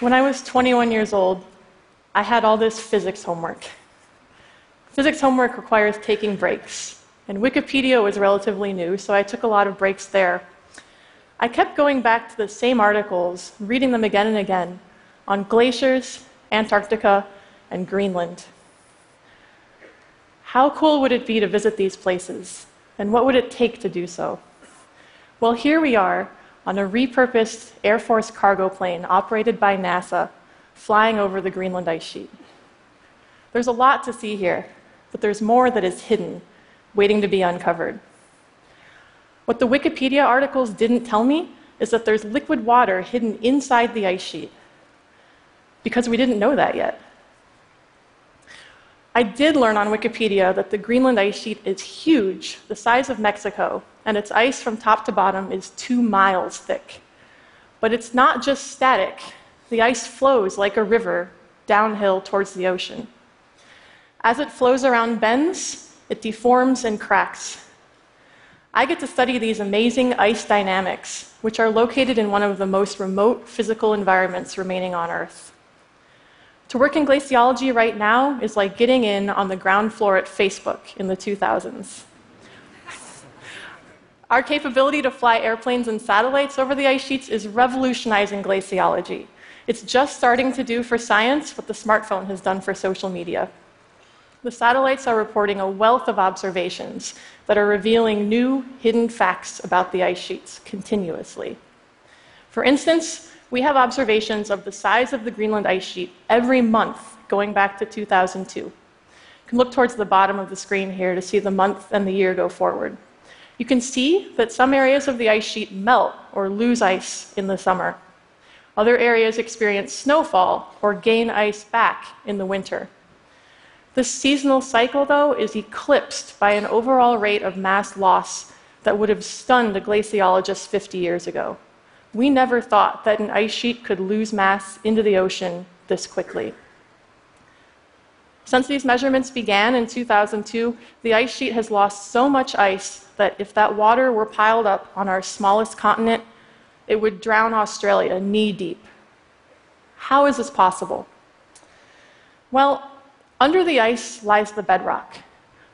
When I was 21 years old, I had all this physics homework. Physics homework requires taking breaks, and Wikipedia was relatively new, so I took a lot of breaks there. I kept going back to the same articles, reading them again and again, on glaciers, Antarctica, and Greenland. How cool would it be to visit these places, and what would it take to do so? Well, here we are on a repurposed Air Force cargo plane operated by NASA flying over the Greenland ice sheet. There's a lot to see here, but there's more that is hidden, waiting to be uncovered. What the Wikipedia articles didn't tell me is that there's liquid water hidden inside the ice sheet, because we didn't know that yet. I did learn on Wikipedia that the Greenland ice sheet is huge, the size of Mexico, and its ice from top to bottom is two miles thick. But it's not just static, the ice flows like a river downhill towards the ocean. As it flows around bends, it deforms and cracks. I get to study these amazing ice dynamics, which are located in one of the most remote physical environments remaining on Earth. To work in glaciology right now is like getting in on the ground floor at Facebook in the 2000s. Our capability to fly airplanes and satellites over the ice sheets is revolutionizing glaciology. It's just starting to do for science what the smartphone has done for social media. The satellites are reporting a wealth of observations that are revealing new hidden facts about the ice sheets continuously. For instance, we have observations of the size of the Greenland ice sheet every month going back to 2002. You can look towards the bottom of the screen here to see the month and the year go forward. You can see that some areas of the ice sheet melt or lose ice in the summer. Other areas experience snowfall or gain ice back in the winter. This seasonal cycle, though, is eclipsed by an overall rate of mass loss that would have stunned a glaciologist 50 years ago. We never thought that an ice sheet could lose mass into the ocean this quickly. Since these measurements began in 2002, the ice sheet has lost so much ice that if that water were piled up on our smallest continent, it would drown Australia knee deep. How is this possible? Well, under the ice lies the bedrock.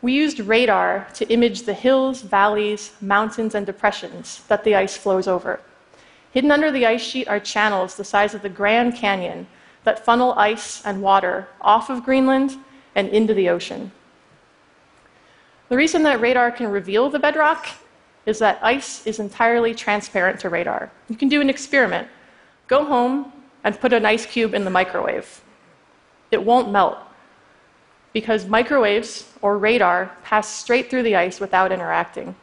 We used radar to image the hills, valleys, mountains, and depressions that the ice flows over. Hidden under the ice sheet are channels the size of the Grand Canyon that funnel ice and water off of Greenland and into the ocean. The reason that radar can reveal the bedrock is that ice is entirely transparent to radar. You can do an experiment. Go home and put an ice cube in the microwave. It won't melt because microwaves or radar pass straight through the ice without interacting.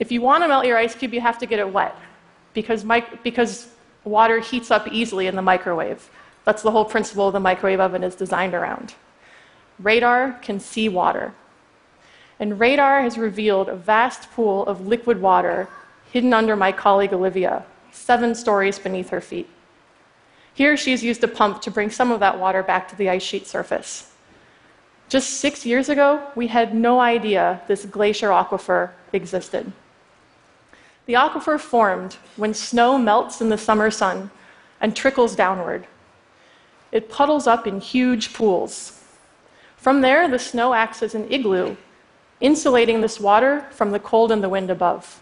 If you want to melt your ice cube, you have to get it wet because, because water heats up easily in the microwave. That's the whole principle the microwave oven is designed around. Radar can see water. And radar has revealed a vast pool of liquid water hidden under my colleague Olivia, seven stories beneath her feet. Here, she's used a pump to bring some of that water back to the ice sheet surface. Just six years ago, we had no idea this glacier aquifer existed. The aquifer formed when snow melts in the summer sun and trickles downward. It puddles up in huge pools. From there, the snow acts as an igloo, insulating this water from the cold and the wind above.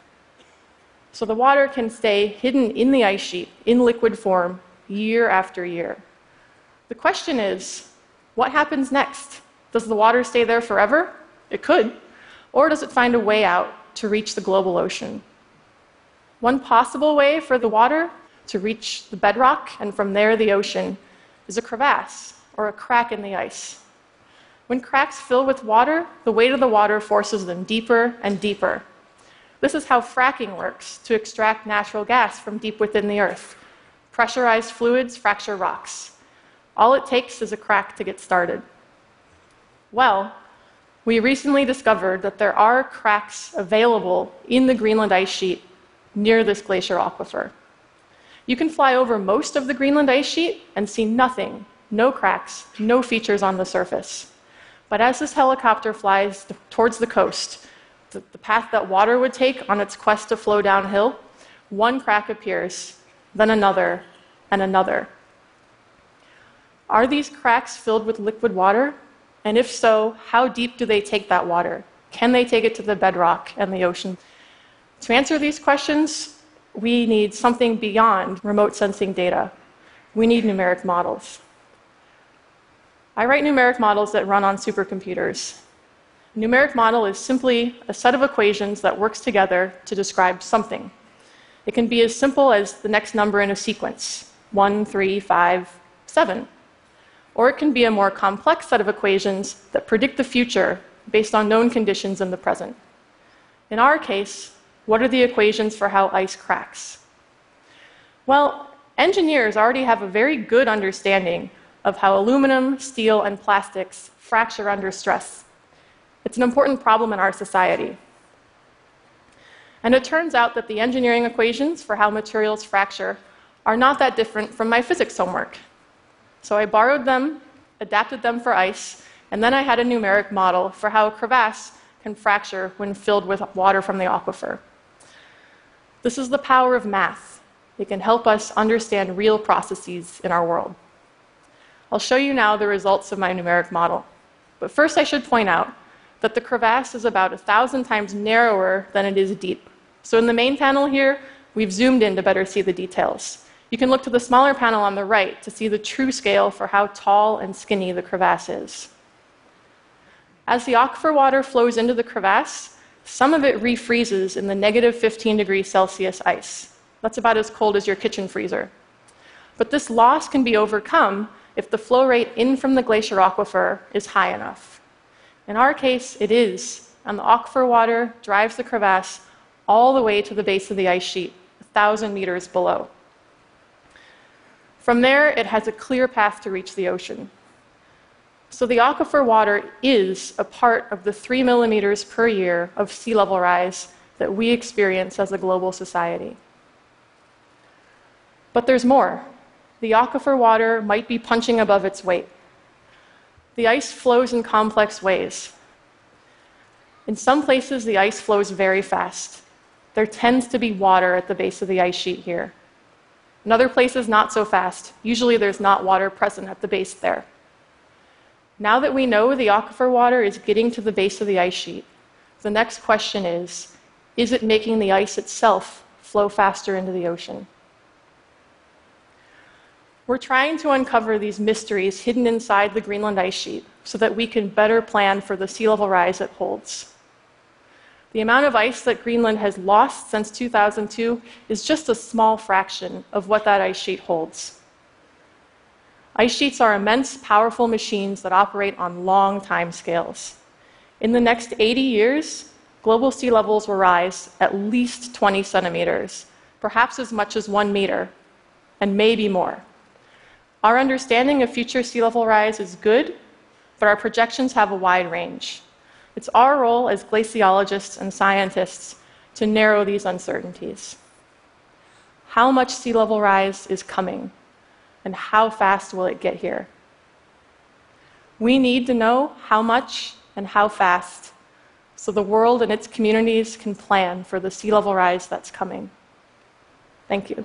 So the water can stay hidden in the ice sheet in liquid form year after year. The question is what happens next? Does the water stay there forever? It could. Or does it find a way out to reach the global ocean? One possible way for the water to reach the bedrock and from there the ocean is a crevasse or a crack in the ice. When cracks fill with water, the weight of the water forces them deeper and deeper. This is how fracking works to extract natural gas from deep within the earth. Pressurized fluids fracture rocks. All it takes is a crack to get started. Well, we recently discovered that there are cracks available in the Greenland ice sheet near this glacier aquifer. You can fly over most of the Greenland ice sheet and see nothing, no cracks, no features on the surface. But as this helicopter flies towards the coast, the, path that water would take on its quest to flow downhill, one crack appears, then another, and another. Are these cracks filled with liquid water? And if so, how deep do they take that water? Can they take it to the bedrock and the ocean? To answer these questions, we need something beyond remote sensing data. We need numeric models. I write numeric models that run on supercomputers. A numeric model is simply a set of equations that works together to describe something. It can be as simple as the next number in a sequence 1, 3, 5, 7. Or it can be a more complex set of equations that predict the future based on known conditions in the present. In our case, what are the equations for how ice cracks? Well, engineers already have a very good understanding of how aluminum, steel, and plastics fracture under stress. It's an important problem in our society. And it turns out that the engineering equations for how materials fracture are not that different from my physics homework. So I borrowed them, adapted them for ice, and then I had a numeric model for how a crevasse can fracture when filled with water from the aquifer. This is the power of math. It can help us understand real processes in our world. I'll show you now the results of my numeric model. But first, I should point out that the crevasse is about a thousand times narrower than it is deep. So in the main panel here, we've zoomed in to better see the details. You can look to the smaller panel on the right to see the true scale for how tall and skinny the crevasse is. As the aquifer water flows into the crevasse, some of it refreezes in the negative 15 degrees Celsius ice. That's about as cold as your kitchen freezer. But this loss can be overcome if the flow rate in from the glacier aquifer is high enough. In our case, it is, and the aquifer water drives the crevasse all the way to the base of the ice sheet, 1,000 meters below. From there, it has a clear path to reach the ocean. So the aquifer water is a part of the three millimeters per year of sea level rise that we experience as a global society. But there's more. The aquifer water might be punching above its weight. The ice flows in complex ways. In some places, the ice flows very fast. There tends to be water at the base of the ice sheet here. In other places, not so fast. Usually, there's not water present at the base there. Now that we know the aquifer water is getting to the base of the ice sheet, the next question is is it making the ice itself flow faster into the ocean? We're trying to uncover these mysteries hidden inside the Greenland ice sheet so that we can better plan for the sea level rise it holds. The amount of ice that Greenland has lost since 2002 is just a small fraction of what that ice sheet holds. Ice sheets are immense, powerful machines that operate on long time scales. In the next 80 years, global sea levels will rise at least 20 centimeters, perhaps as much as one meter, and maybe more. Our understanding of future sea level rise is good, but our projections have a wide range. It's our role as glaciologists and scientists to narrow these uncertainties. How much sea level rise is coming? And how fast will it get here? We need to know how much and how fast so the world and its communities can plan for the sea level rise that's coming. Thank you.